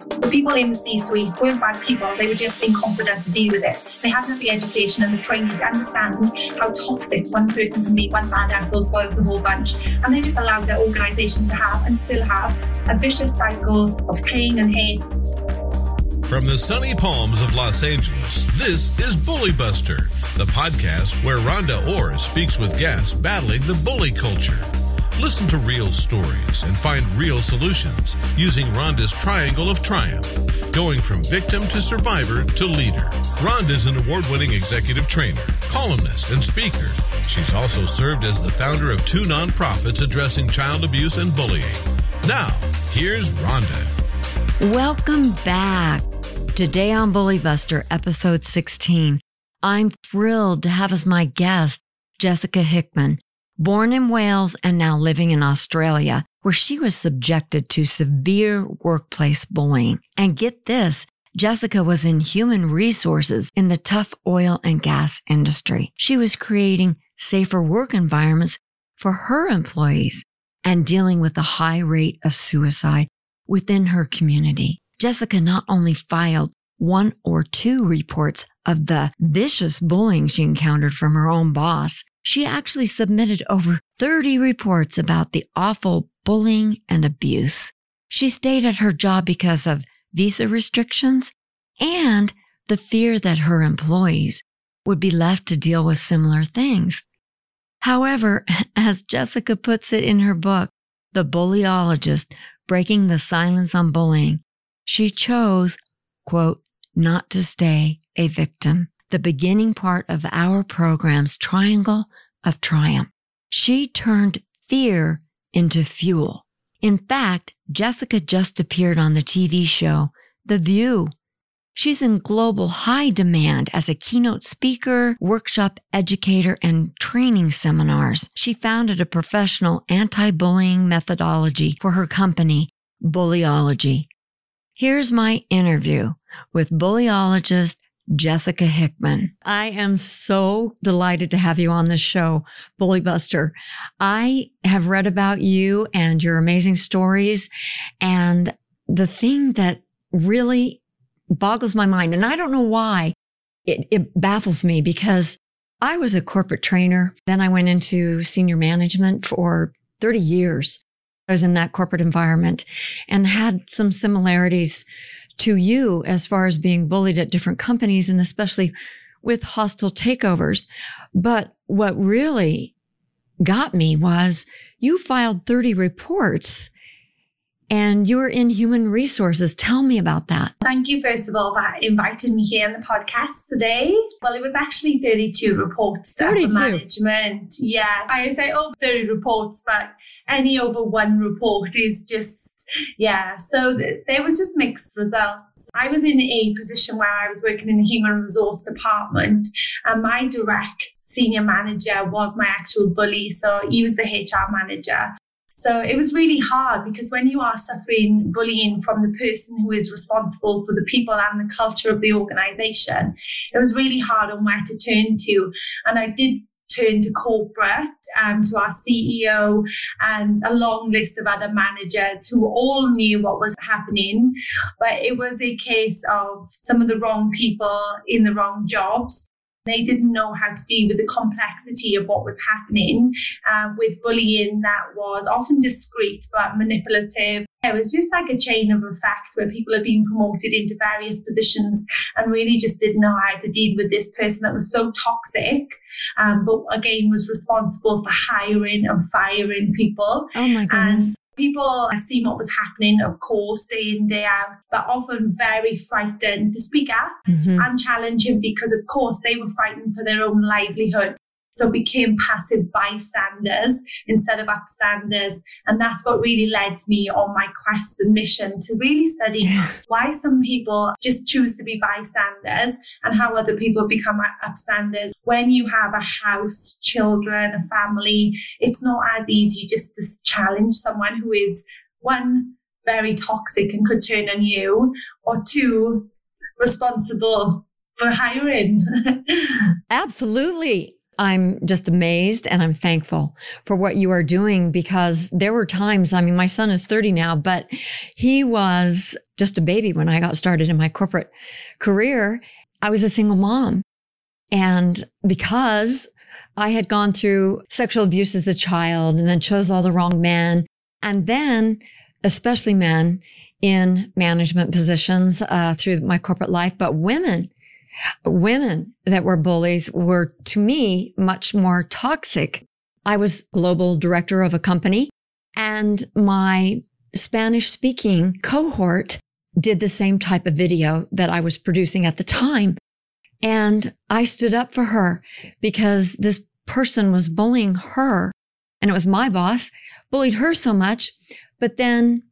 The people in the C-suite weren't bad people. They were just incompetent to deal with it. They hadn't had the education and the training to understand how toxic one person can be. One bad apple spoils the whole bunch. And they just allowed their organization to have and still have a vicious cycle of pain and hate. From the sunny palms of Los Angeles, this is Bully Buster, the podcast where Rhonda Orr speaks with guests battling the bully culture. Listen to real stories and find real solutions using Rhonda's triangle of triumph, going from victim to survivor to leader. Rhonda is an award winning executive trainer, columnist, and speaker. She's also served as the founder of two nonprofits addressing child abuse and bullying. Now, here's Rhonda. Welcome back. Today on Bully Buster, episode 16. I'm thrilled to have as my guest Jessica Hickman. Born in Wales and now living in Australia, where she was subjected to severe workplace bullying. And get this, Jessica was in human resources in the tough oil and gas industry. She was creating safer work environments for her employees and dealing with the high rate of suicide within her community. Jessica not only filed one or two reports of the vicious bullying she encountered from her own boss, she actually submitted over 30 reports about the awful bullying and abuse. She stayed at her job because of visa restrictions and the fear that her employees would be left to deal with similar things. However, as Jessica puts it in her book, The Bullyologist, Breaking the Silence on Bullying, she chose, quote, not to stay a victim the beginning part of our program's triangle of triumph. She turned fear into fuel. In fact, Jessica just appeared on the TV show The View. She's in global high demand as a keynote speaker, workshop educator, and training seminars. She founded a professional anti-bullying methodology for her company, Bullyology. Here's my interview with bullyologist Jessica Hickman. I am so delighted to have you on this show, Bully Buster. I have read about you and your amazing stories. And the thing that really boggles my mind, and I don't know why it, it baffles me because I was a corporate trainer. Then I went into senior management for 30 years. I was in that corporate environment and had some similarities to you as far as being bullied at different companies and especially with hostile takeovers. But what really got me was you filed 30 reports and you're in human resources. Tell me about that. Thank you, first of all, for inviting me here on the podcast today. Well, it was actually 32 reports 32. management. Yeah. I say, oh, 30 reports, but any over one report is just, yeah. So th- there was just mixed results. I was in a position where I was working in the human resource department and my direct senior manager was my actual bully. So he was the HR manager. So it was really hard because when you are suffering bullying from the person who is responsible for the people and the culture of the organization, it was really hard on where to turn to. And I did to corporate, um, to our CEO, and a long list of other managers who all knew what was happening. But it was a case of some of the wrong people in the wrong jobs. They didn't know how to deal with the complexity of what was happening uh, with bullying that was often discreet but manipulative. It was just like a chain of effect where people are being promoted into various positions and really just didn't know how to deal with this person that was so toxic, um, but again was responsible for hiring and firing people. Oh my goodness. And People seen what was happening, of course, day in, day out, but often very frightened to speak up mm-hmm. and challenge him because, of course, they were fighting for their own livelihood. So became passive bystanders instead of upstanders. And that's what really led me on my quest and mission to really study why some people just choose to be bystanders and how other people become upstanders. When you have a house, children, a family, it's not as easy just to challenge someone who is one, very toxic and could turn on you, or two, responsible for hiring. Absolutely. I'm just amazed and I'm thankful for what you are doing because there were times, I mean, my son is 30 now, but he was just a baby when I got started in my corporate career. I was a single mom. And because I had gone through sexual abuse as a child and then chose all the wrong men, and then especially men in management positions uh, through my corporate life, but women women that were bullies were to me much more toxic. I was global director of a company and my Spanish speaking cohort did the same type of video that I was producing at the time. And I stood up for her because this person was bullying her and it was my boss, bullied her so much. But then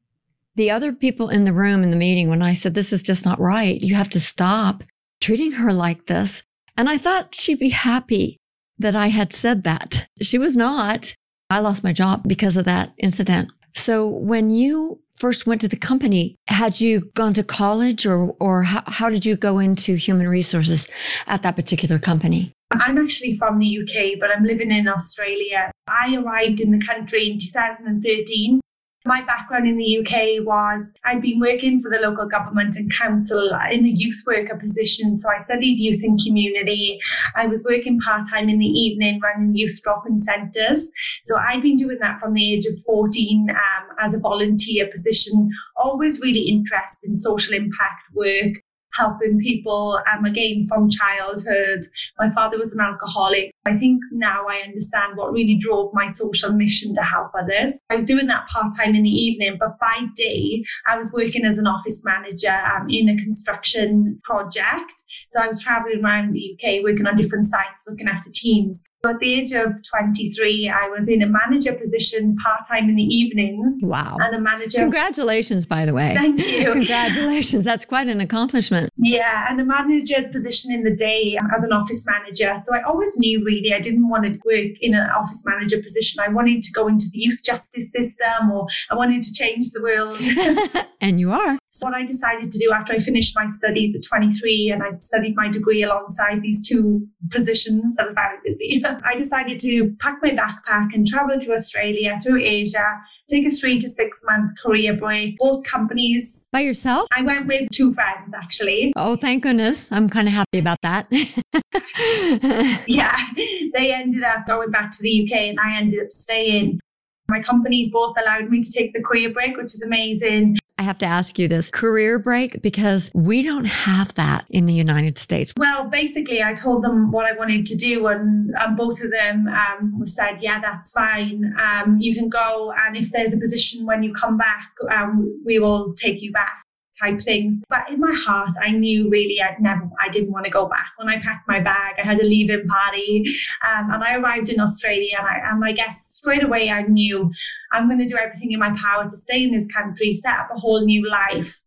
the other people in the room in the meeting, when I said, this is just not right, you have to stop treating her like this. And I thought she'd be happy that I had said that. She was not. I lost my job because of that incident. So when you first went to the company, had you gone to college or, or how, how did you go into human resources at that particular company? I'm actually from the UK, but I'm living in Australia. I arrived in the country in 2013 my background in the UK was I'd been working for the local government and council in a youth worker position. So I studied youth and community. I was working part time in the evening running youth drop in centres. So I'd been doing that from the age of 14 um, as a volunteer position, always really interested in social impact work helping people um, again from childhood. My father was an alcoholic. I think now I understand what really drove my social mission to help others. I was doing that part time in the evening, but by day, I was working as an office manager um, in a construction project. So I was traveling around the UK working on different sites, looking after teams. At the age of 23, I was in a manager position part time in the evenings. Wow. And a manager. Congratulations, by the way. Thank you. Congratulations. That's quite an accomplishment. Yeah. And a manager's position in the day as an office manager. So I always knew really I didn't want to work in an office manager position. I wanted to go into the youth justice system or I wanted to change the world. and you are. So what I decided to do after I finished my studies at 23 and I studied my degree alongside these two positions, I was very busy. I decided to pack my backpack and travel to Australia through Asia, take a three to six month career break, both companies. By yourself? I went with two friends actually. Oh, thank goodness. I'm kind of happy about that. yeah, they ended up going back to the UK and I ended up staying. My companies both allowed me to take the career break, which is amazing. I have to ask you this career break because we don't have that in the United States. Well, basically, I told them what I wanted to do, and, and both of them um, said, Yeah, that's fine. Um, you can go, and if there's a position when you come back, um, we will take you back type things. But in my heart, I knew really I'd never, I didn't want to go back. When I packed my bag, I had a leave-in party, um, and I arrived in Australia, and I, and I guess straight away I knew I'm going to do everything in my power to stay in this country, set up a whole new life,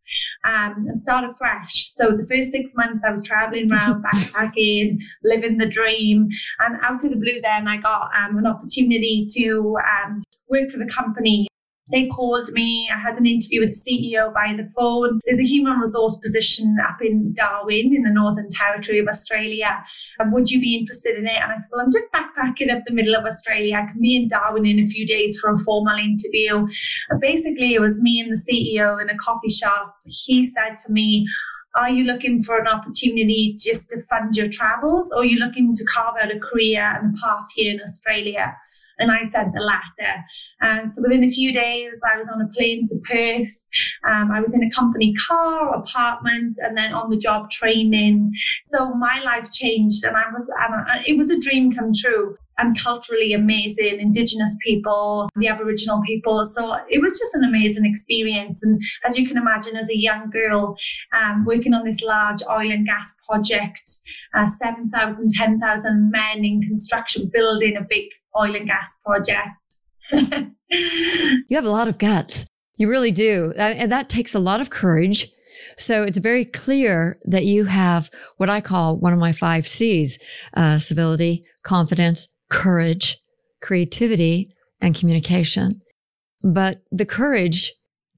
um, and start afresh. So the first six months I was traveling around, backpacking, living the dream, and out of the blue, then I got um, an opportunity to um, work for the company they called me. I had an interview with the CEO by the phone. There's a human resource position up in Darwin in the Northern Territory of Australia. And would you be interested in it? And I said, Well, I'm just backpacking up the middle of Australia. I can be in Darwin in a few days for a formal interview. And basically, it was me and the CEO in a coffee shop. He said to me, are you looking for an opportunity just to fund your travels or are you looking to carve out a career and a path here in Australia? And I said the latter. Um, so within a few days, I was on a plane to Perth. Um, I was in a company car, apartment, and then on the job training. So my life changed, and I was, and it was a dream come true and culturally amazing indigenous people, the Aboriginal people. So it was just an amazing experience. And as you can imagine, as a young girl um, working on this large oil and gas project, uh, 7,000, 10,000 men in construction building a big oil and gas project. you have a lot of guts. You really do. And that takes a lot of courage. So it's very clear that you have what I call one of my five C's uh, civility, confidence, courage, creativity, and communication. But the courage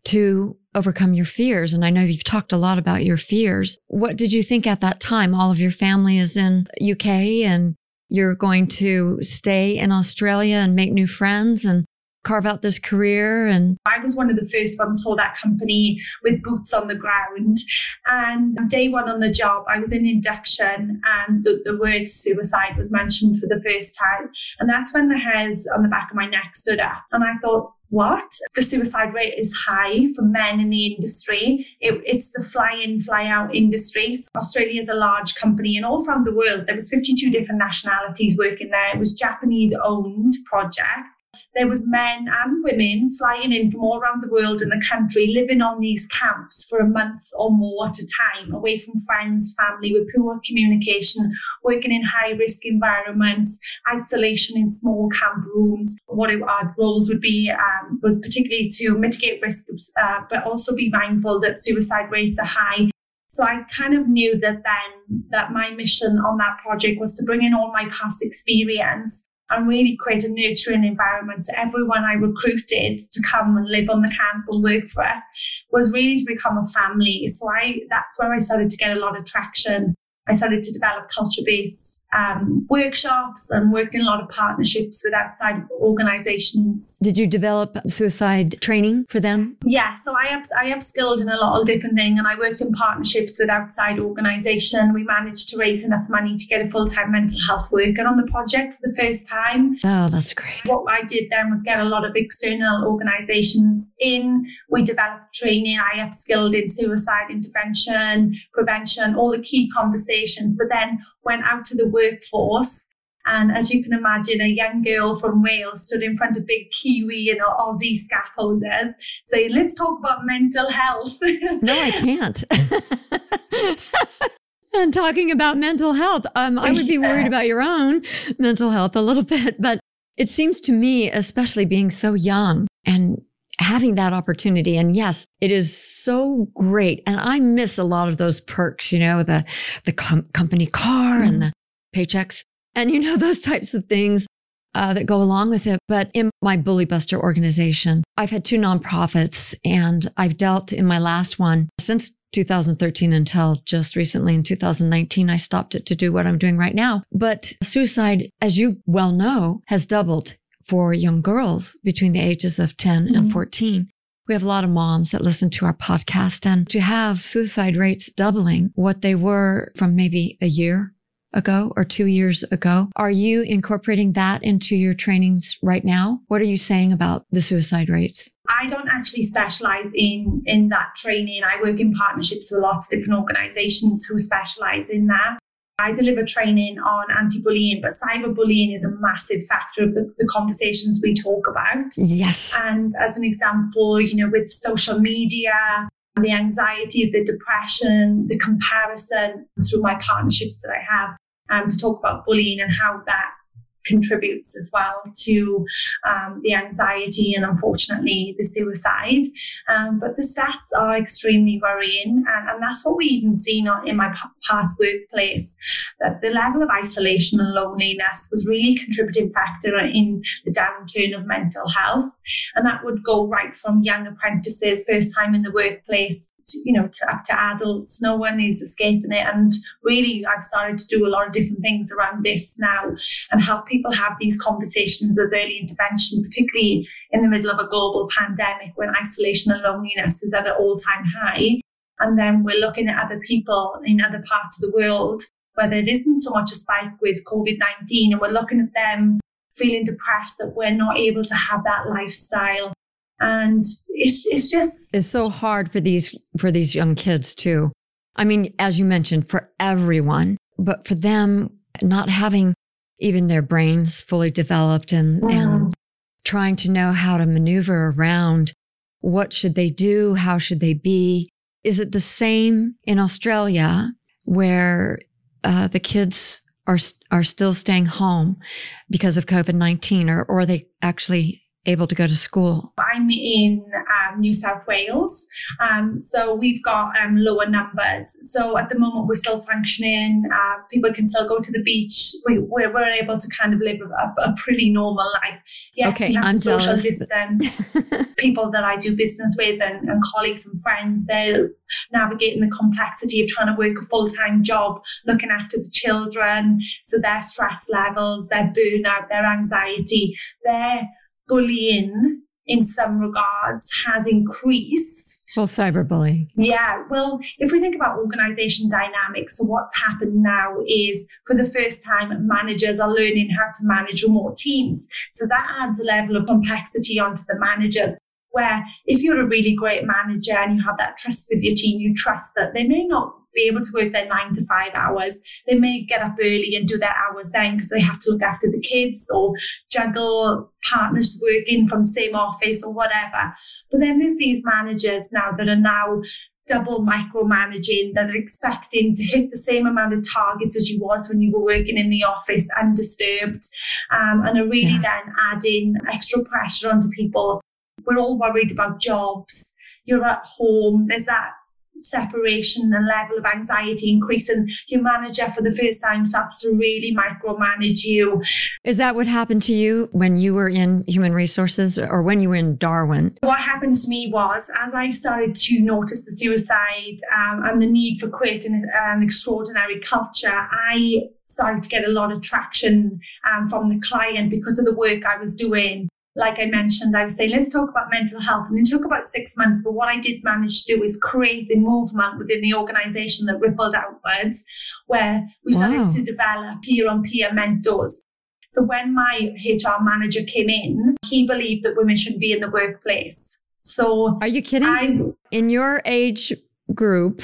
to overcome your fears. And I know you've talked a lot about your fears. What did you think at that time? All of your family is in UK and you're going to stay in Australia and make new friends and carve out this career and I was one of the first ones for that company with boots on the ground and day one on the job I was in induction and the, the word suicide was mentioned for the first time and that's when the hairs on the back of my neck stood up and I thought what? The suicide rate is high for men in the industry. It, it's the fly in, fly out industry. Australia is a large company and all from the world. There was 52 different nationalities working there. It was Japanese owned project there was men and women flying in from all around the world and the country, living on these camps for a month or more at a time, away from friends, family, with poor communication, working in high risk environments, isolation in small camp rooms. What our roles would be um, was particularly to mitigate risk, uh, but also be mindful that suicide rates are high so I kind of knew that then that my mission on that project was to bring in all my past experience and really create a nurturing environment. So everyone I recruited to come and live on the camp and work for us was really to become a family. So I that's where I started to get a lot of traction I started to develop culture based um, workshops and worked in a lot of partnerships with outside organizations. Did you develop suicide training for them? Yeah, so I, up, I upskilled in a lot of different things and I worked in partnerships with outside organization. We managed to raise enough money to get a full time mental health worker on the project for the first time. Oh, that's great. What I did then was get a lot of external organizations in. We developed training. I upskilled in suicide intervention, prevention, all the key conversations but then went out to the workforce. And as you can imagine, a young girl from Wales stood in front of big Kiwi and Aussie scaffolders saying, let's talk about mental health. no, I can't. and talking about mental health, um, I would be worried about your own mental health a little bit. But it seems to me, especially being so young and having that opportunity. And yes, it is so great. And I miss a lot of those perks, you know, the, the com- company car and the paychecks and, you know, those types of things. Uh, that go along with it. But in my Bully Buster organization, I've had two nonprofits and I've dealt in my last one since 2013 until just recently in 2019, I stopped it to do what I'm doing right now. But suicide, as you well know, has doubled for young girls between the ages of 10 mm-hmm. and 14. We have a lot of moms that listen to our podcast and to have suicide rates doubling what they were from maybe a year ago or two years ago. Are you incorporating that into your trainings right now? What are you saying about the suicide rates? I don't actually specialize in in that training. I work in partnerships with lots of different organizations who specialize in that. I deliver training on anti bullying, but cyberbullying is a massive factor of the, the, conversations we talk about. Yes. And as an example, you know, with social media, the anxiety, the depression, the comparison through my partnerships that I have um, to talk about bullying and how that contributes as well to um, the anxiety and unfortunately the suicide. Um, but the stats are extremely worrying, and, and that's what we even seen in my past workplace that the level of isolation and loneliness was really a contributing factor in the downturn of mental health. And that would go right from young apprentices, first time in the workplace, to, you know, to up to adults. No one is escaping it. And really, I've started to do a lot of different things around this now and help people have these conversations as early intervention, particularly in the middle of a global pandemic when isolation and loneliness is at an all time high. And then we're looking at other people in other parts of the world where there isn't so much a spike with COVID 19, and we're looking at them feeling depressed that we're not able to have that lifestyle and it's it's just it's so hard for these for these young kids too i mean as you mentioned for everyone but for them not having even their brains fully developed and and trying to know how to maneuver around what should they do how should they be is it the same in australia where uh, the kids are are still staying home because of covid-19 or, or are they actually able to go to school? I'm in um, New South Wales. Um, so we've got um, lower numbers. So at the moment, we're still functioning. Uh, people can still go to the beach. We, we're, we're able to kind of live a, a pretty normal life. Yes, okay, we have to social distance. people that I do business with and, and colleagues and friends, they're navigating the complexity of trying to work a full time job, looking after the children. So their stress levels, their burnout, their anxiety, their bullying in some regards has increased. Well, cyberbullying. Yeah. Well, if we think about organization dynamics, so what's happened now is for the first time, managers are learning how to manage remote teams. So that adds a level of complexity onto the managers. Where if you're a really great manager and you have that trust with your team, you trust that they may not be able to work their nine to five hours. They may get up early and do their hours then because they have to look after the kids or juggle partners working from same office or whatever. But then there's these managers now that are now double micromanaging that are expecting to hit the same amount of targets as you was when you were working in the office undisturbed um, and are really yes. then adding extra pressure onto people. We're all worried about jobs. You're at home. There's that separation and level of anxiety increase and your manager for the first time starts to really micromanage you. Is that what happened to you when you were in human resources or when you were in Darwin? What happened to me was as I started to notice the suicide um, and the need for creating an extraordinary culture, I started to get a lot of traction um, from the client because of the work I was doing like I mentioned, I was saying, let's talk about mental health. And it took about six months. But what I did manage to do is create a movement within the organization that rippled outwards, where we started wow. to develop peer on peer mentors. So when my HR manager came in, he believed that women should be in the workplace. So are you kidding? I, in your age group,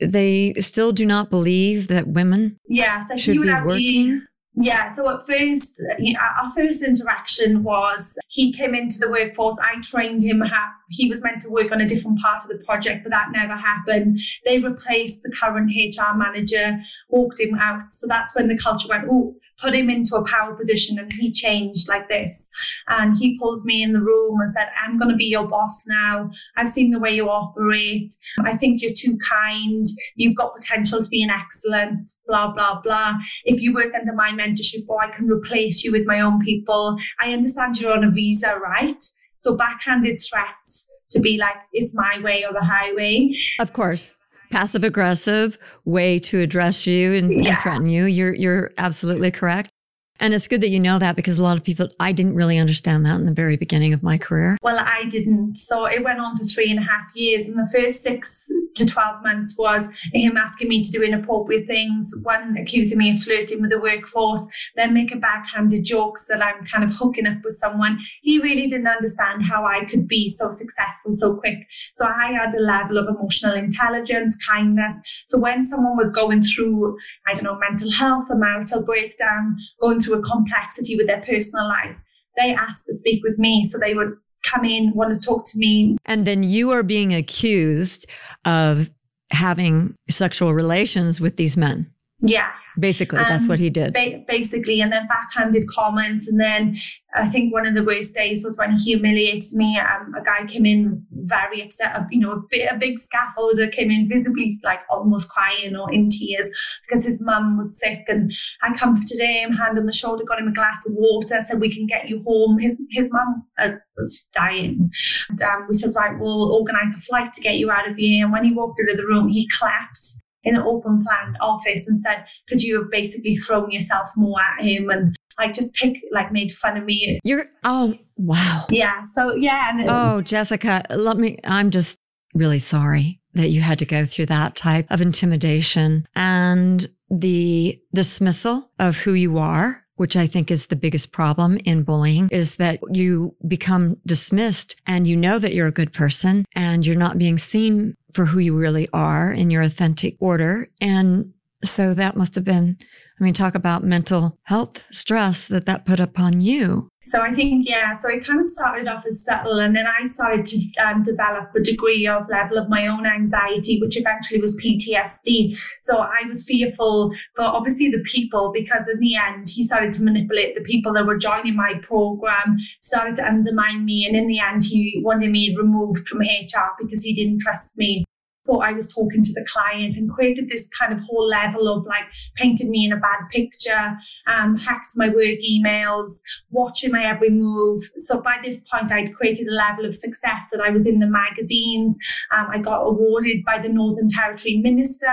they still do not believe that women yes, should be working. Yeah, so at first, you know, our first interaction was he came into the workforce. I trained him. He was meant to work on a different part of the project, but that never happened. They replaced the current HR manager, walked him out. So that's when the culture went, oh, put him into a power position and he changed like this. And he pulled me in the room and said, I'm going to be your boss now. I've seen the way you operate. I think you're too kind. You've got potential to be an excellent, blah, blah, blah. If you work under my mentorship, or I can replace you with my own people. I understand you're on a visa, right? So backhanded threats to be like, it's my way or the highway. Of course passive aggressive way to address you and, yeah. and, threaten you. You're you're absolutely correct. And it's good that you know that because a lot of people, I didn't really understand that in the very beginning of my career. Well, I didn't. So it went on for three and a half years. And the first six to 12 months was him asking me to do inappropriate things, one accusing me of flirting with the workforce, then make a backhanded jokes that I'm kind of hooking up with someone. He really didn't understand how I could be so successful so quick. So I had a level of emotional intelligence, kindness. So when someone was going through, I don't know, mental health, a marital breakdown, going a complexity with their personal life, they asked to speak with me. So they would come in, want to talk to me. And then you are being accused of having sexual relations with these men. Yes. Basically, um, that's what he did. Ba- basically, and then backhanded comments. And then I think one of the worst days was when he humiliated me. Um, a guy came in very upset. You know, a, bit, a big scaffolder came in visibly like almost crying or in tears because his mum was sick. And I comforted him, hand on the shoulder, got him a glass of water, said, We can get you home. His, his mum uh, was dying. And um, we said, Right, we'll organise a flight to get you out of here. And when he walked into the room, he clapped in an open plan office and said, could you have basically thrown yourself more at him and like just pick like made fun of me. You're oh wow. Yeah. So yeah. And, oh, Jessica, let me I'm just really sorry that you had to go through that type of intimidation and the dismissal of who you are which I think is the biggest problem in bullying is that you become dismissed and you know that you're a good person and you're not being seen for who you really are in your authentic order. And so that must have been, I mean, talk about mental health stress that that put upon you. So I think, yeah, so it kind of started off as subtle and then I started to um, develop a degree of level of my own anxiety, which eventually was PTSD. So I was fearful for obviously the people because in the end, he started to manipulate the people that were joining my program, started to undermine me. And in the end, he wanted me removed from HR because he didn't trust me thought I was talking to the client and created this kind of whole level of like painted me in a bad picture, um, hacked my work emails, watching my every move. So by this point, I'd created a level of success that I was in the magazines. Um, I got awarded by the Northern Territory Minister.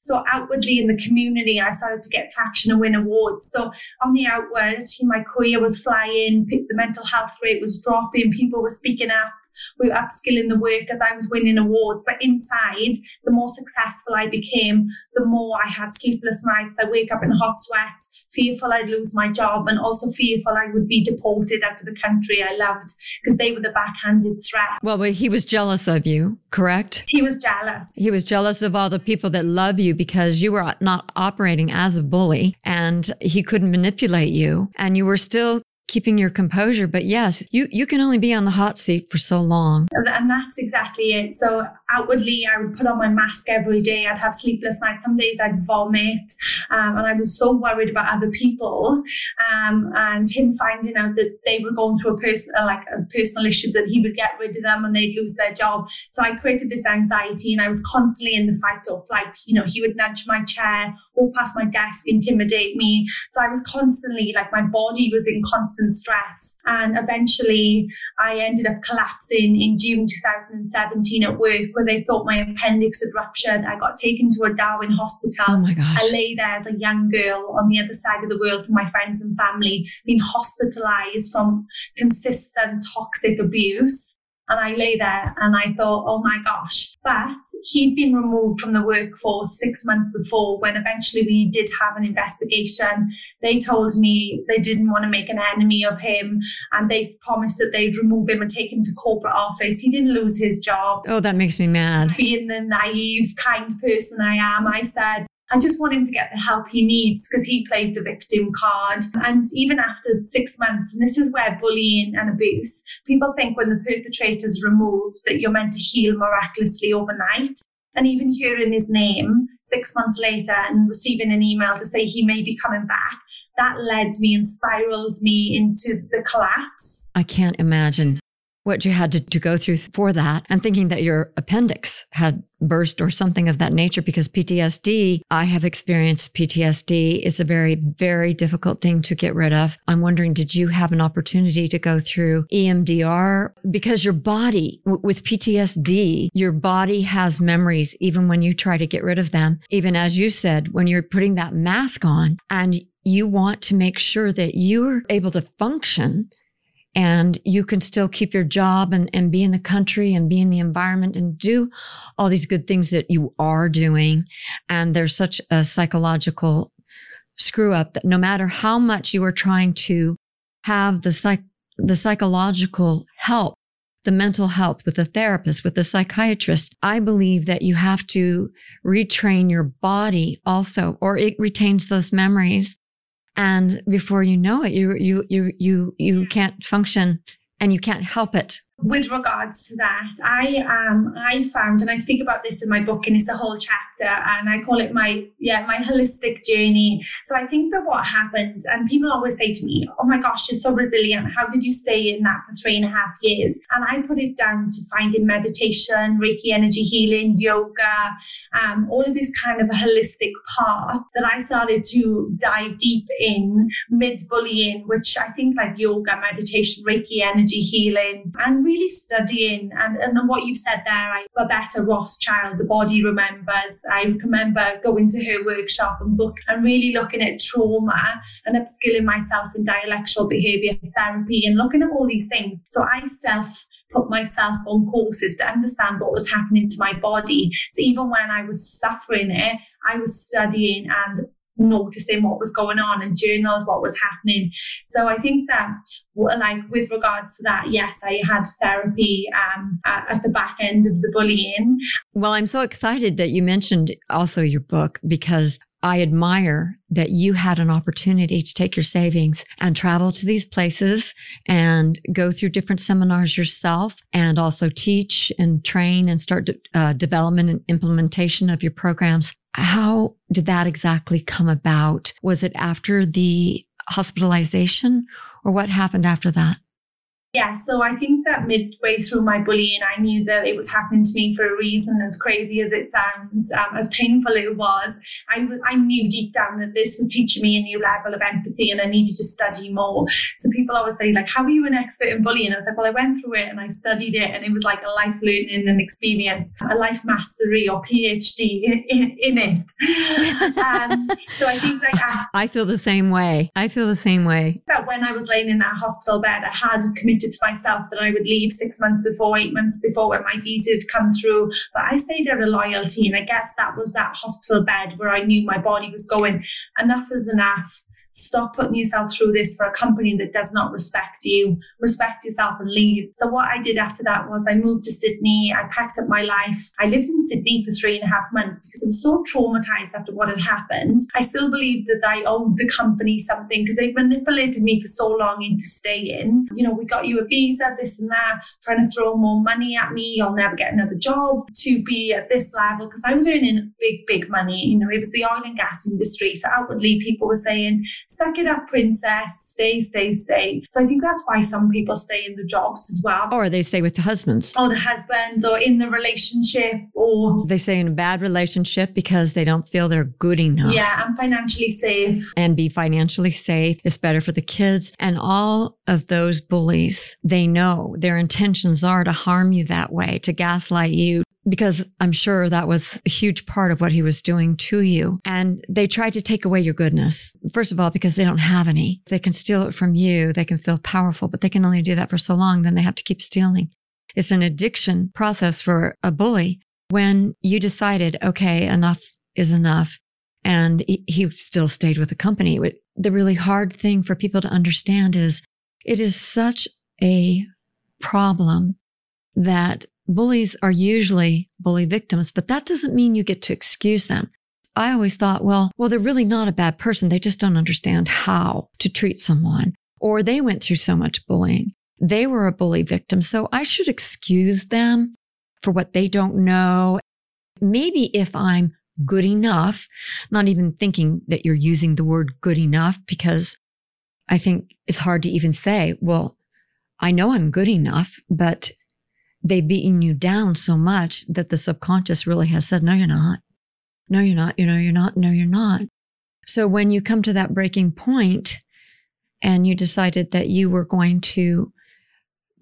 So outwardly in the community, I started to get traction and win awards. So on the outward, my career was flying, the mental health rate was dropping, people were speaking up we were upskilling the work as I was winning awards. But inside, the more successful I became, the more I had sleepless nights. I wake up in hot sweats, fearful I'd lose my job, and also fearful I would be deported out of the country I loved because they were the backhanded threat. Well, but he was jealous of you, correct? He was jealous. He was jealous of all the people that love you because you were not operating as a bully and he couldn't manipulate you and you were still keeping your composure. But yes, you, you can only be on the hot seat for so long. And that's exactly it. So outwardly, I would put on my mask every day. I'd have sleepless nights. Some days I'd vomit. Um, and I was so worried about other people. Um, and him finding out that they were going through a personal, like a personal issue that he would get rid of them and they'd lose their job. So I created this anxiety and I was constantly in the fight or flight. You know, he would nudge my chair, walk past my desk, intimidate me. So I was constantly like my body was in constant stress. And eventually I ended up collapsing in June 2017 at work where they thought my appendix had ruptured. I got taken to a Darwin hospital. Oh my gosh. I lay there as a young girl on the other side of the world from my friends and family, being hospitalized from consistent toxic abuse. And I lay there and I thought, oh my gosh. But he'd been removed from the workforce six months before when eventually we did have an investigation. They told me they didn't want to make an enemy of him and they promised that they'd remove him and take him to corporate office. He didn't lose his job. Oh, that makes me mad. Being the naive, kind person I am, I said, I just want him to get the help he needs because he played the victim card. And even after six months, and this is where bullying and abuse, people think when the perpetrator's removed that you're meant to heal miraculously overnight. And even hearing his name six months later and receiving an email to say he may be coming back, that led me and spiraled me into the collapse. I can't imagine what you had to, to go through for that and thinking that your appendix had burst or something of that nature because PTSD, I have experienced PTSD. It's a very, very difficult thing to get rid of. I'm wondering, did you have an opportunity to go through EMDR? Because your body, w- with PTSD, your body has memories even when you try to get rid of them. Even as you said, when you're putting that mask on and you want to make sure that you're able to function and you can still keep your job and, and be in the country and be in the environment and do all these good things that you are doing. And there's such a psychological screw up that no matter how much you are trying to have the psych, the psychological help, the mental health with a therapist, with a psychiatrist, I believe that you have to retrain your body also, or it retains those memories and before you know it you you you you you can't function and you can't help it with regards to that, I um I found, and I speak about this in my book, and it's a whole chapter, and I call it my yeah my holistic journey. So I think that what happened, and people always say to me, "Oh my gosh, you're so resilient. How did you stay in that for three and a half years?" And I put it down to finding meditation, Reiki energy healing, yoga, um, all of this kind of holistic path that I started to dive deep in mid bullying, which I think like yoga, meditation, Reiki energy healing, and really studying and, and what you've said there, I, Babette Rothschild, The Body Remembers. I remember going to her workshop and book and really looking at trauma and upskilling myself in dialectical behavior therapy and looking at all these things. So I self put myself on courses to understand what was happening to my body. So even when I was suffering it, I was studying and noticing what was going on and journaled what was happening. So I think that like with regards to that, yes, I had therapy um, at, at the back end of the bullying. Well, I'm so excited that you mentioned also your book because I admire that you had an opportunity to take your savings and travel to these places and go through different seminars yourself and also teach and train and start uh, development and implementation of your programs. How did that exactly come about? Was it after the hospitalization or what happened after that? Yeah, so I think that midway through my bullying, I knew that it was happening to me for a reason, as crazy as it sounds, um, as painful it was. I, I knew deep down that this was teaching me a new level of empathy and I needed to study more. So people always say, like, how are you an expert in bullying? I was like, well, I went through it and I studied it and it was like a life learning and experience, a life mastery or PhD in, in, in it. um, so I think like I, I feel the same way. I feel the same way. That when I was laying in that hospital bed, I had committed committed to myself that I would leave six months before, eight months before when my visa had come through. But I stayed out of loyalty. And I guess that was that hospital bed where I knew my body was going, enough is enough stop putting yourself through this for a company that does not respect you. Respect yourself and leave. So what I did after that was I moved to Sydney. I packed up my life. I lived in Sydney for three and a half months because I was so traumatized after what had happened. I still believed that I owed the company something because they manipulated me for so long into staying. You know, we got you a visa, this and that, trying to throw more money at me. You'll never get another job to be at this level because I was earning big, big money. You know, it was the oil and gas industry. So outwardly, people were saying, suck it up, princess, stay, stay, stay. So I think that's why some people stay in the jobs as well. Or they stay with the husbands. Or the husbands, or in the relationship, or they stay in a bad relationship because they don't feel they're good enough. Yeah, and financially safe. And be financially safe is better for the kids. And all of those bullies, they know their intentions are to harm you that way, to gaslight you, because I'm sure that was a huge part of what he was doing to you. And they tried to take away your goodness. First of all, because they don't have any. They can steal it from you. They can feel powerful, but they can only do that for so long. Then they have to keep stealing. It's an addiction process for a bully. When you decided, okay, enough is enough. And he still stayed with the company. The really hard thing for people to understand is it is such a problem that bullies are usually bully victims, but that doesn't mean you get to excuse them. I always thought, well, well, they're really not a bad person. They just don't understand how to treat someone or they went through so much bullying. They were a bully victim. So I should excuse them for what they don't know. Maybe if I'm good enough, not even thinking that you're using the word good enough because I think it's hard to even say, well, I know I'm good enough, but they've beaten you down so much that the subconscious really has said, no, you're not. No, you're not. You know, you're not. No, you're not. So when you come to that breaking point and you decided that you were going to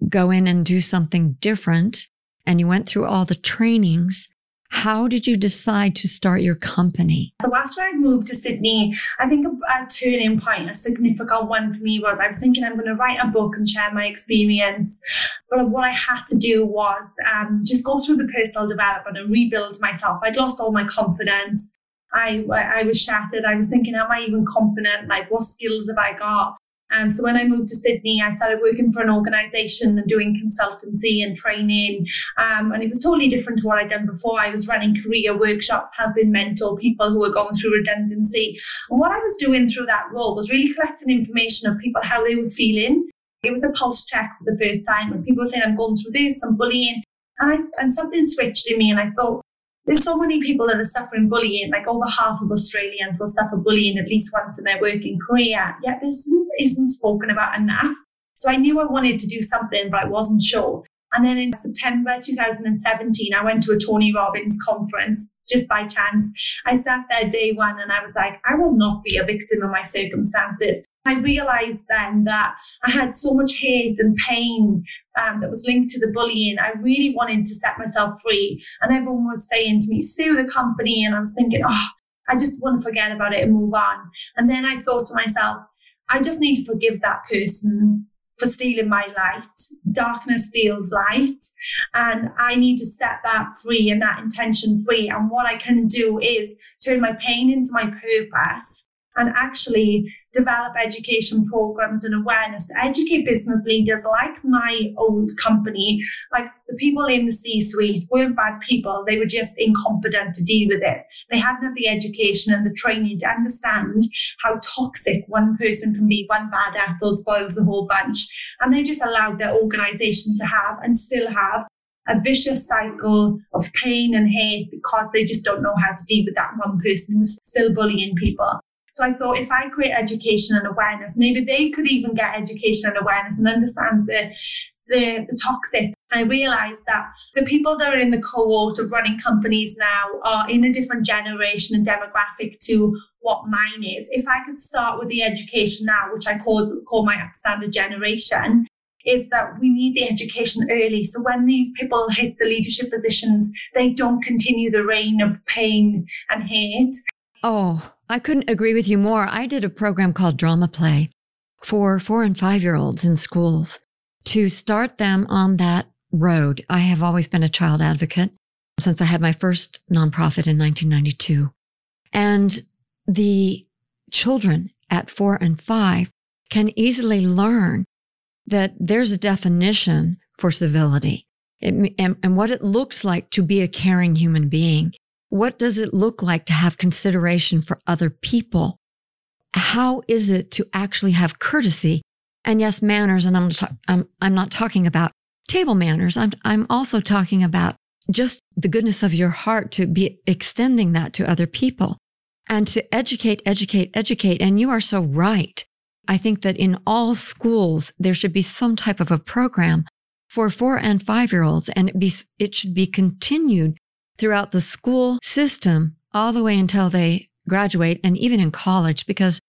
go in and do something different and you went through all the trainings how did you decide to start your company? So after I moved to Sydney, I think a, a, turning point, a significant one for me was I was thinking I'm going to write a book and share my experience. But what I had to do was um, just go through the personal development and rebuild myself. I'd lost all my confidence. I, I was shattered. I was thinking, am I even confident? Like, what skills have I got? Um, so when I moved to Sydney, I started working for an organisation and doing consultancy and training. Um, and it was totally different to what I'd done before. I was running career workshops, helping mentor people who were going through redundancy. And what I was doing through that role was really collecting information of people, how they were feeling. It was a pulse check for the first time when people were saying, I'm going through this, I'm bullying. And, I, and something switched in me and I thought, there's so many people that are suffering bullying. Like over half of Australians will suffer bullying at least once in their working career. Yet this isn't spoken about enough. So I knew I wanted to do something, but I wasn't sure. And then in September 2017, I went to a Tony Robbins conference just by chance. I sat there day one and I was like, I will not be a victim of my circumstances. I realized then that I had so much hate and pain um, that was linked to the bullying. I really wanted to set myself free. And everyone was saying to me, sue the company. And I was thinking, oh, I just want to forget about it and move on. And then I thought to myself, I just need to forgive that person for stealing my light. Darkness steals light. And I need to set that free and that intention free. And what I can do is turn my pain into my purpose and actually develop education programs and awareness to educate business leaders like my old company, like the people in the C suite weren't bad people. They were just incompetent to deal with it. They hadn't had the education and the training to understand how toxic one person can be. One bad apple spoils the whole bunch. And they just allowed their organization to have and still have a vicious cycle of pain and hate because they just don't know how to deal with that one person who's still bullying people. So I thought if I create education and awareness, maybe they could even get education and awareness and understand the the, the toxic. I realized that the people that are in the cohort of running companies now are in a different generation and demographic to what mine is. If I could start with the education now, which I call call my upstander generation, is that we need the education early. So when these people hit the leadership positions, they don't continue the reign of pain and hate. Oh, I couldn't agree with you more. I did a program called Drama Play for four and five year olds in schools to start them on that road. I have always been a child advocate since I had my first nonprofit in 1992. And the children at four and five can easily learn that there's a definition for civility it, and, and what it looks like to be a caring human being. What does it look like to have consideration for other people? How is it to actually have courtesy? And yes, manners. And I'm, I'm, I'm not talking about table manners. I'm, I'm also talking about just the goodness of your heart to be extending that to other people and to educate, educate, educate. And you are so right. I think that in all schools, there should be some type of a program for four and five year olds, and it, be, it should be continued throughout the school system all the way until they graduate and even in college, because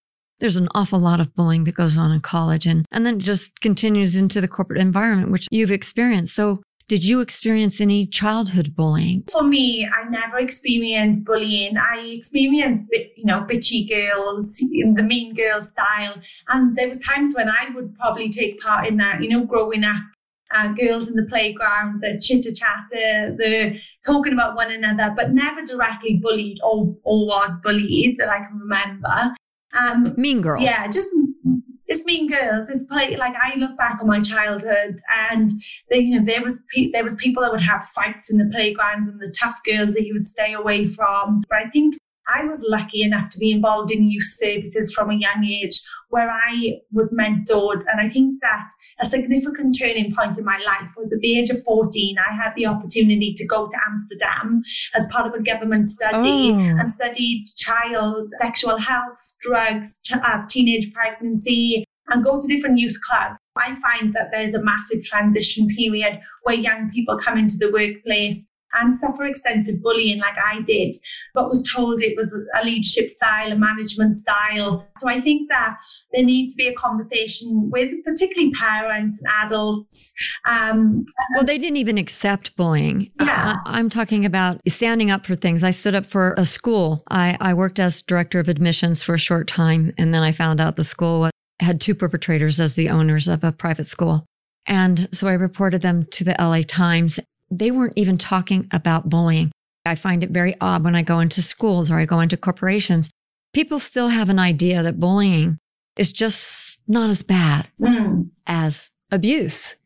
there's an awful lot of bullying that goes on in college and, and then just continues into the corporate environment, which you've experienced. So did you experience any childhood bullying? For me, I never experienced bullying. I experienced, you know, bitchy girls in the mean girl style. And there was times when I would probably take part in that, you know, growing up. Uh, girls in the playground, the chitter chatter, the talking about one another, but never directly bullied or, or was bullied that I can remember. Um, mean girls. Yeah, just it's Mean Girls. It's play like I look back on my childhood, and they, you know there was pe- there was people that would have fights in the playgrounds, and the tough girls that you would stay away from. But I think I was lucky enough to be involved in youth services from a young age where I was mentored. And I think that a significant turning point in my life was at the age of 14, I had the opportunity to go to Amsterdam as part of a government study oh. and studied child sexual health, drugs, uh, teenage pregnancy, and go to different youth clubs. I find that there's a massive transition period where young people come into the workplace and suffer extensive bullying like I did, but was told it was a leadership style, a management style. So I think that there needs to be a conversation with particularly parents and adults. Um, well, they didn't even accept bullying. Yeah. I, am talking about standing up for things. I stood up for a school. I, I worked as director of admissions for a short time, and then I found out the school had two perpetrators as the owners of a private school. And so I reported them to the LA Times they weren't even talking about bullying. I find it very odd when I go into schools or I go into corporations. People still have an idea that bullying is just not as bad mm. as abuse.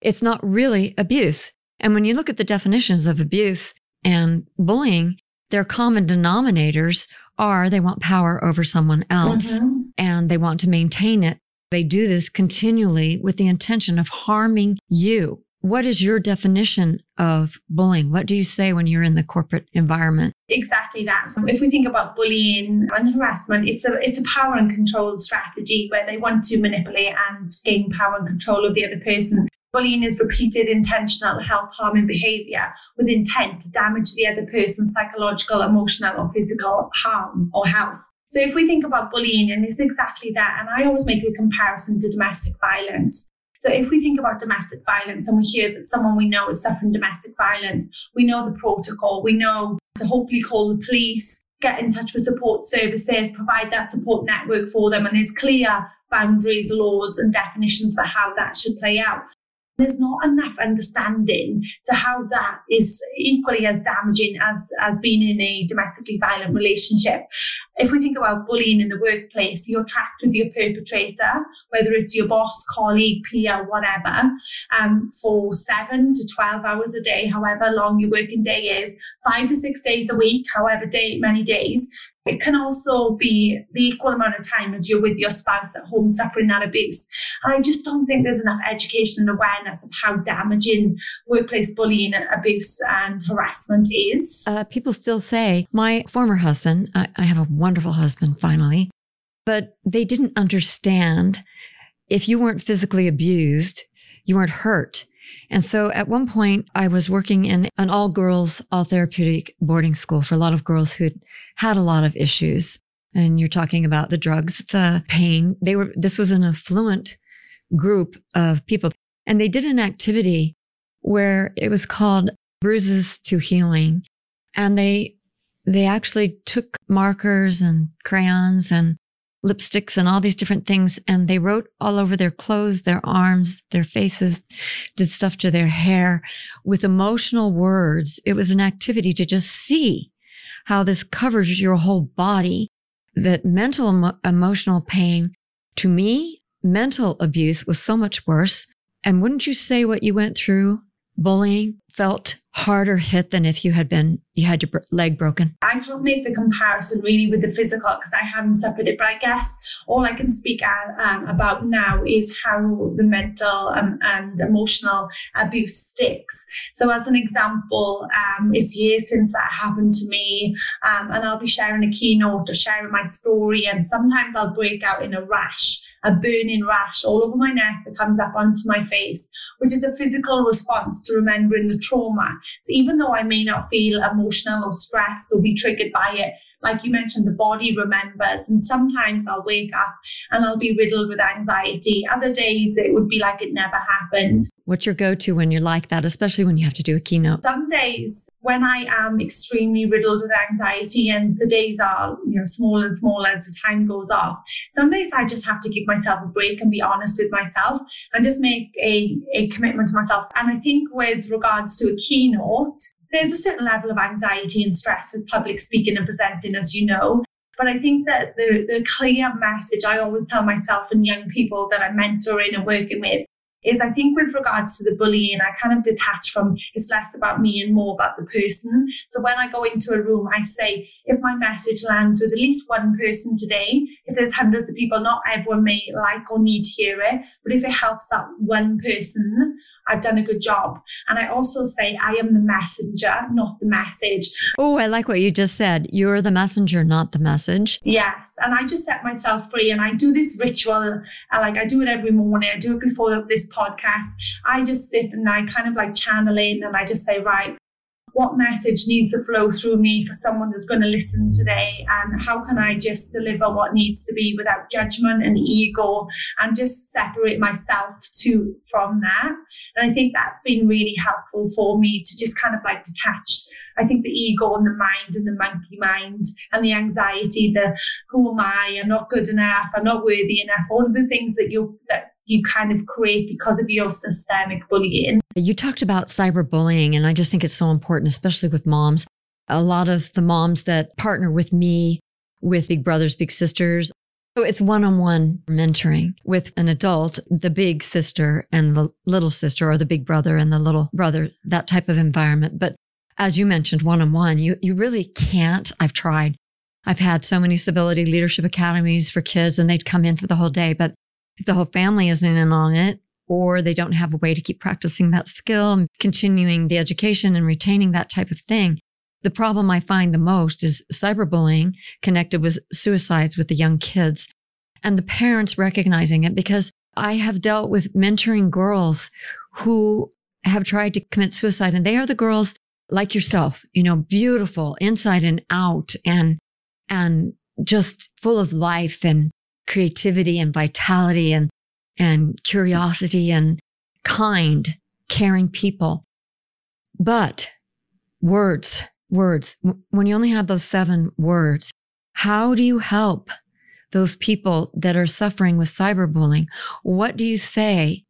It's not really abuse. And when you look at the definitions of abuse and bullying, their common denominators are they want power over someone else mm-hmm. and they want to maintain it. They do this continually with the intention of harming you. What is your definition of bullying? What do you say when you're in the corporate environment? Exactly that. So if we think about bullying and harassment, it's a it's a power and control strategy where they want to manipulate and gain power and control of the other person. Bullying is repeated intentional health harming behavior with intent to damage the other person's psychological, emotional, or physical harm or health. So if we think about bullying, and it's exactly that, and I always make a comparison to domestic violence. So if we think about domestic violence and we hear that someone we know is suffering domestic violence, we know the protocol, we know to hopefully call the police, get in touch with support services, provide that support network for them, and there's clear boundaries, laws, and definitions for how that should play out. There's not enough understanding to how that is equally as damaging as, as being in a domestically violent relationship. if we think about bullying in the workplace, you're tracked with your perpetrator, whether it's your boss, colleague, peer, whatever, um, for seven to 12 hours a day, however long your working day is, five to six days a week, however day, many days. It can also be the equal amount of time as you're with your spouse at home suffering that abuse. And I just don't think there's enough education and awareness of how damaging workplace bullying, and abuse, and harassment is. Uh, people still say, my former husband, I, I have a wonderful husband finally, but they didn't understand if you weren't physically abused, you weren't hurt. And so at one point, I was working in an all girls, all therapeutic boarding school for a lot of girls who had a lot of issues. And you're talking about the drugs, the pain. They were, this was an affluent group of people. And they did an activity where it was called Bruises to Healing. And they, they actually took markers and crayons and lipsticks and all these different things. And they wrote all over their clothes, their arms, their faces, did stuff to their hair with emotional words. It was an activity to just see how this covers your whole body, that mental emo- emotional pain to me, mental abuse was so much worse. And wouldn't you say what you went through bullying felt harder hit than if you had been you had your leg broken? I can't make the comparison really with the physical because i haven't suffered it but i guess all i can speak um, about now is how the mental um, and emotional abuse sticks. So as an example um, it's years since that happened to me um, and i'll be sharing a keynote or sharing my story and sometimes i'll break out in a rash a burning rash all over my neck that comes up onto my face, which is a physical response to remembering the trauma. So even though I may not feel emotional or stressed or be triggered by it, like you mentioned, the body remembers. And sometimes I'll wake up and I'll be riddled with anxiety. Other days it would be like it never happened. What's your go to when you're like that, especially when you have to do a keynote? Some days when I am extremely riddled with anxiety and the days are, you know, smaller and smaller as the time goes off, some days I just have to give myself a break and be honest with myself and just make a, a commitment to myself. And I think with regards to a keynote, there's a certain level of anxiety and stress with public speaking and presenting, as you know. But I think that the, the clear message I always tell myself and young people that I'm mentoring and working with is I think with regards to the bullying, I kind of detach from it's less about me and more about the person. So when I go into a room, I say, if my message lands with at least one person today, if there's hundreds of people, not everyone may like or need to hear it, but if it helps that one person, I've done a good job. And I also say, I am the messenger, not the message. Oh, I like what you just said. You're the messenger, not the message. Yes. And I just set myself free and I do this ritual. Like, I do it every morning. I do it before this podcast. I just sit and I kind of like channel in and I just say, right, what message needs to flow through me for someone that's going to listen today? And how can i just deliver what needs to be without judgment and ego and just separate myself to from that? And i think that's been really helpful for me to just kind of like detach i think the ego and the mind and the monkey mind and the anxiety the who am i? I'm not good enough. I'm not worthy enough. All of the things that you that you kind of create because of your systemic bullying. You talked about cyberbullying, and I just think it's so important, especially with moms. A lot of the moms that partner with me with Big Brothers, Big Sisters, so it's one on one mentoring with an adult, the big sister and the little sister, or the big brother and the little brother, that type of environment. But as you mentioned, one on one, you, you really can't. I've tried. I've had so many civility leadership academies for kids and they'd come in for the whole day, but if the whole family isn't in on it, or they don't have a way to keep practicing that skill and continuing the education and retaining that type of thing. The problem I find the most is cyberbullying connected with suicides with the young kids and the parents recognizing it because I have dealt with mentoring girls who have tried to commit suicide and they are the girls like yourself, you know, beautiful inside and out and, and just full of life and creativity and vitality and, and curiosity and kind, caring people. But words, words, when you only have those seven words, how do you help those people that are suffering with cyberbullying? What do you say?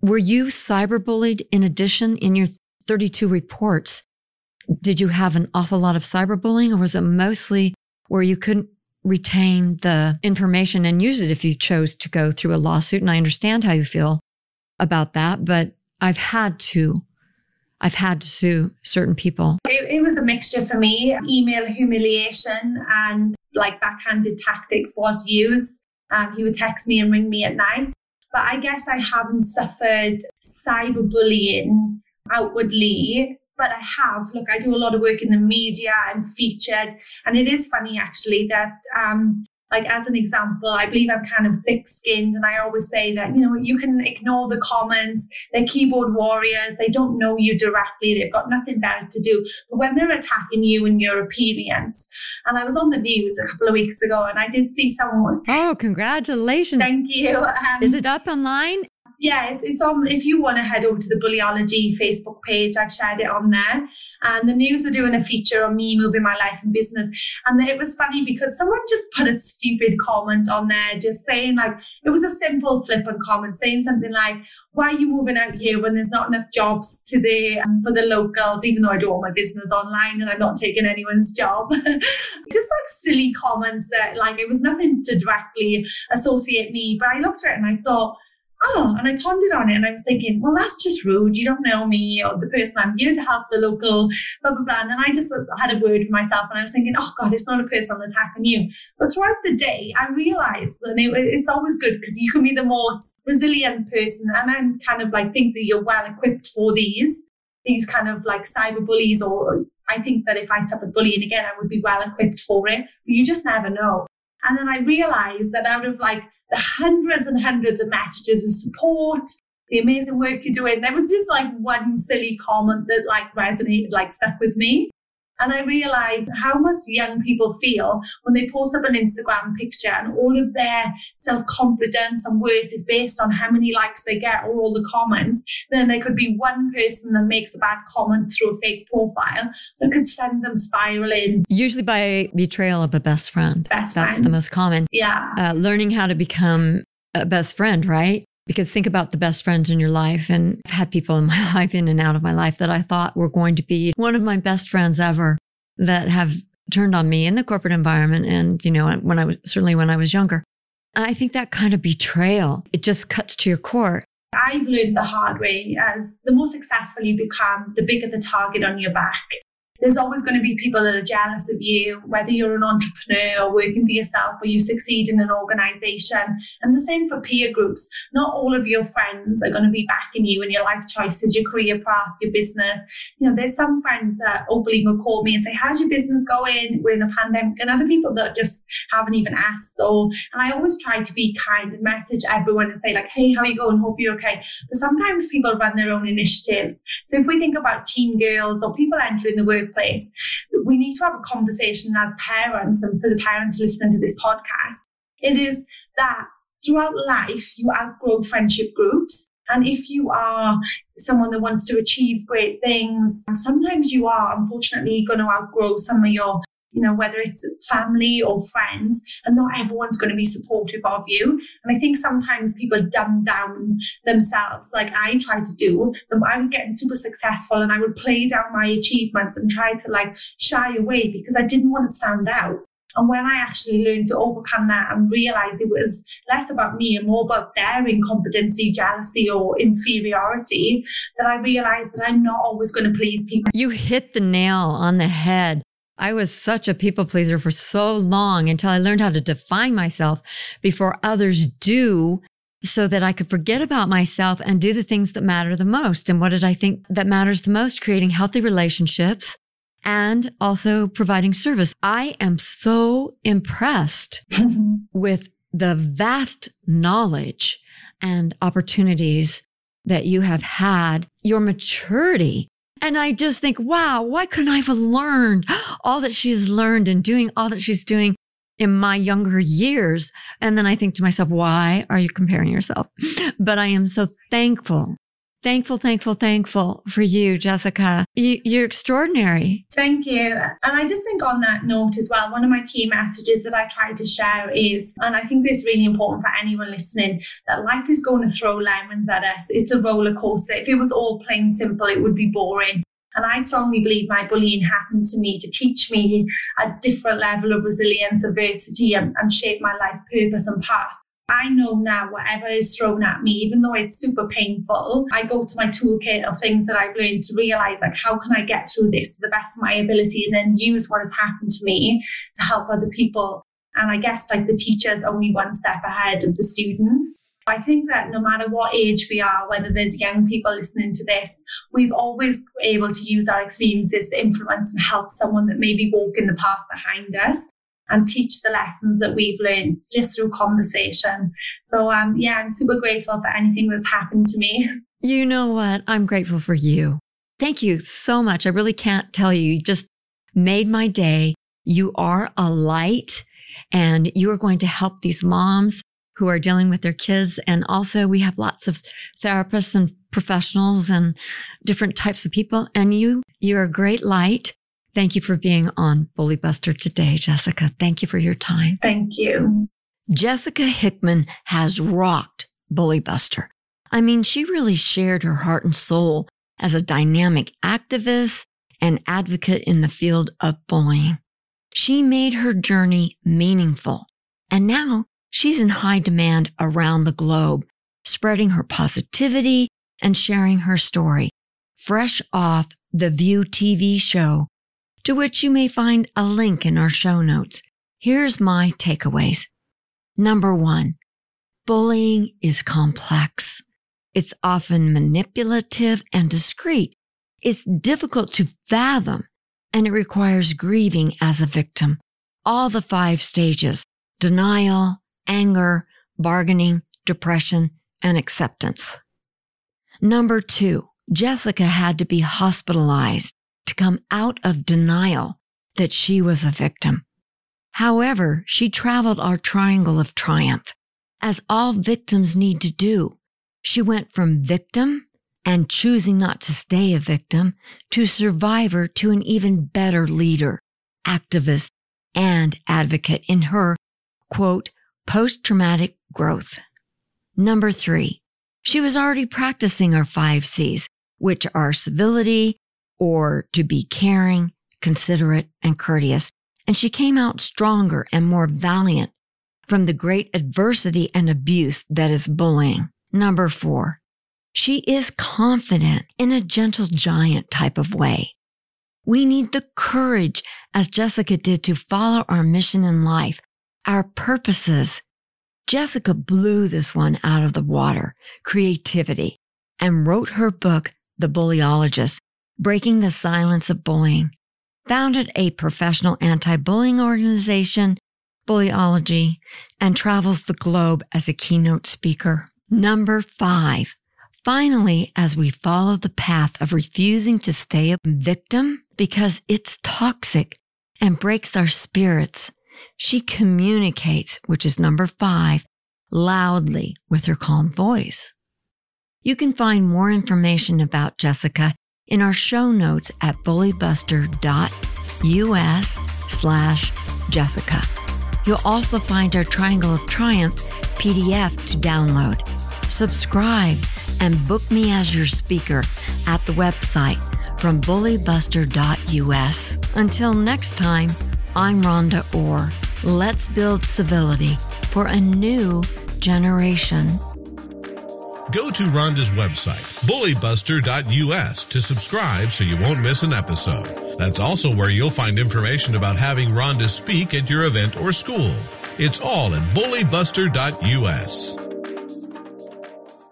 Were you cyberbullied in addition in your 32 reports? Did you have an awful lot of cyberbullying or was it mostly where you couldn't retain the information and use it if you chose to go through a lawsuit. And I understand how you feel about that, but I've had to. I've had to sue certain people. It, it was a mixture for me. Email humiliation and like backhanded tactics was used. Um, he would text me and ring me at night. But I guess I haven't suffered cyberbullying outwardly but I have. Look, I do a lot of work in the media. I'm featured, and it is funny actually that. Um, like as an example, I believe I'm kind of thick-skinned, and I always say that you know you can ignore the comments. They're keyboard warriors. They don't know you directly. They've got nothing better to do. But when they're attacking you and your appearance, and I was on the news a couple of weeks ago, and I did see someone. Oh, congratulations! Thank you. Um, Is it up online? Yeah, it's, on. If you want to head over to the Bullyology Facebook page, I've shared it on there. And the news were doing a feature on me moving my life and business. And it was funny because someone just put a stupid comment on there, just saying like it was a simple flippant comment, saying something like, "Why are you moving out here when there's not enough jobs to the um, for the locals?" Even though I do all my business online and I'm not taking anyone's job, just like silly comments that like it was nothing to directly associate me. But I looked at it and I thought oh, and I pondered on it and I was thinking, well, that's just rude. You don't know me or the person I'm here to help the local, blah, blah, blah. And then I just had a word with myself and I was thinking, oh God, it's not a personal attack on you. But throughout the day, I realized, and it, it's always good because you can be the most resilient person. And I kind of like think that you're well equipped for these, these kind of like cyber bullies or I think that if I suffered bullying again, I would be well equipped for it. But you just never know. And then I realized that out of like the hundreds and hundreds of messages of support, the amazing work you're doing. There was just like one silly comment that like resonated, like stuck with me. And I realized how must young people feel when they post up an Instagram picture and all of their self confidence and worth is based on how many likes they get or all the comments. Then there could be one person that makes a bad comment through a fake profile that could send them spiraling. Usually by betrayal of a best friend. Best friend. That's the most common. Yeah. Uh, learning how to become a best friend, right? Because think about the best friends in your life. And I've had people in my life, in and out of my life, that I thought were going to be one of my best friends ever that have turned on me in the corporate environment. And, you know, when I was certainly when I was younger, I think that kind of betrayal, it just cuts to your core. I've learned the hard way as the more successful you become, the bigger the target on your back there's always going to be people that are jealous of you, whether you're an entrepreneur or working for yourself or you succeed in an organization. And the same for peer groups. Not all of your friends are going to be backing you in your life choices, your career path, your business. You know, there's some friends that openly will call me and say, How's your business going? We're in a pandemic. And other people that just haven't even asked. Or and I always try to be kind and message everyone and say, like, hey, how are you going? Hope you're okay. But sometimes people run their own initiatives. So if we think about teen girls or people entering the work workplace, we need to have a conversation as parents and for the parents listening to this podcast. It is that throughout life, you outgrow friendship groups. And if you are someone that wants to achieve great things, sometimes you are unfortunately going to outgrow some of your you know, whether it's family or friends, and not everyone's going to be supportive of you. And I think sometimes people dumb down themselves, like I tried to do. I was getting super successful and I would play down my achievements and try to like shy away because I didn't want to stand out. And when I actually learned to overcome that and realize it was less about me and more about their incompetency, jealousy, or inferiority, that I realized that I'm not always going to please people. You hit the nail on the head. I was such a people pleaser for so long until I learned how to define myself before others do so that I could forget about myself and do the things that matter the most. And what did I think that matters the most? Creating healthy relationships and also providing service. I am so impressed with the vast knowledge and opportunities that you have had, your maturity and I just think, wow, why couldn't I have learned all that she has learned and doing all that she's doing in my younger years? And then I think to myself, why are you comparing yourself? But I am so thankful thankful, thankful, thankful for you, Jessica. You, are extraordinary. Thank you. And I just think on that note as well, one of my key messages that I try to share is, and I think this is really important for anyone listening, that life is going to throw lemons at us. It's a roller coaster. If it was all plain simple, it would be boring. And I strongly believe my bullying happened to me to teach me a different level of resilience, adversity, and, and shape my life purpose and path. I know now whatever is thrown at me, even though it's super painful, I go to my toolkit of things that I've learned to realize like how can I get through this to the best of my ability and then use what has happened to me to help other people. And I guess like the teacher's only one step ahead of the student. I think that no matter what age we are, whether there's young people listening to this, we've always able to use our experiences to influence and help someone that maybe walk in the path behind us and teach the lessons that we've learned just through conversation. So, um, yeah, I'm super grateful for anything that's happened to me. You know what? I'm grateful for you. Thank you so much. I really can't tell you. You just made my day. You are a light and you are going to help these moms who are dealing with their kids. And also we have lots of therapists and professionals and different types of people. And you, you're a great light. Thank you for being on Bully Buster today, Jessica. Thank you for your time. Thank you. Jessica Hickman has rocked Bully Buster. I mean, she really shared her heart and soul as a dynamic activist and advocate in the field of bullying. She made her journey meaningful. And now she's in high demand around the globe, spreading her positivity and sharing her story, fresh off the View TV show to which you may find a link in our show notes. Here's my takeaways. Number one, bullying is complex. It's often manipulative and discreet. It's difficult to fathom and it requires grieving as a victim. All the five stages, denial, anger, bargaining, depression, and acceptance. Number two, Jessica had to be hospitalized to come out of denial that she was a victim. However, she traveled our triangle of triumph, as all victims need to do. She went from victim and choosing not to stay a victim to survivor to an even better leader, activist, and advocate in her, quote, post traumatic growth. Number three, she was already practicing her five C's, which are civility, or to be caring, considerate, and courteous. And she came out stronger and more valiant from the great adversity and abuse that is bullying. Number four, she is confident in a gentle giant type of way. We need the courage, as Jessica did, to follow our mission in life, our purposes. Jessica blew this one out of the water, creativity, and wrote her book, The Bullyologist, Breaking the Silence of Bullying, founded a professional anti bullying organization, Bullyology, and travels the globe as a keynote speaker. Number five. Finally, as we follow the path of refusing to stay a victim because it's toxic and breaks our spirits, she communicates, which is number five, loudly with her calm voice. You can find more information about Jessica in our show notes at bullybuster.us slash Jessica. You'll also find our Triangle of Triumph PDF to download. Subscribe and book me as your speaker at the website from bullybuster.us. Until next time, I'm Rhonda Orr. Let's build civility for a new generation. Go to Rhonda's website, bullybuster.us, to subscribe so you won't miss an episode. That's also where you'll find information about having Rhonda speak at your event or school. It's all at bullybuster.us.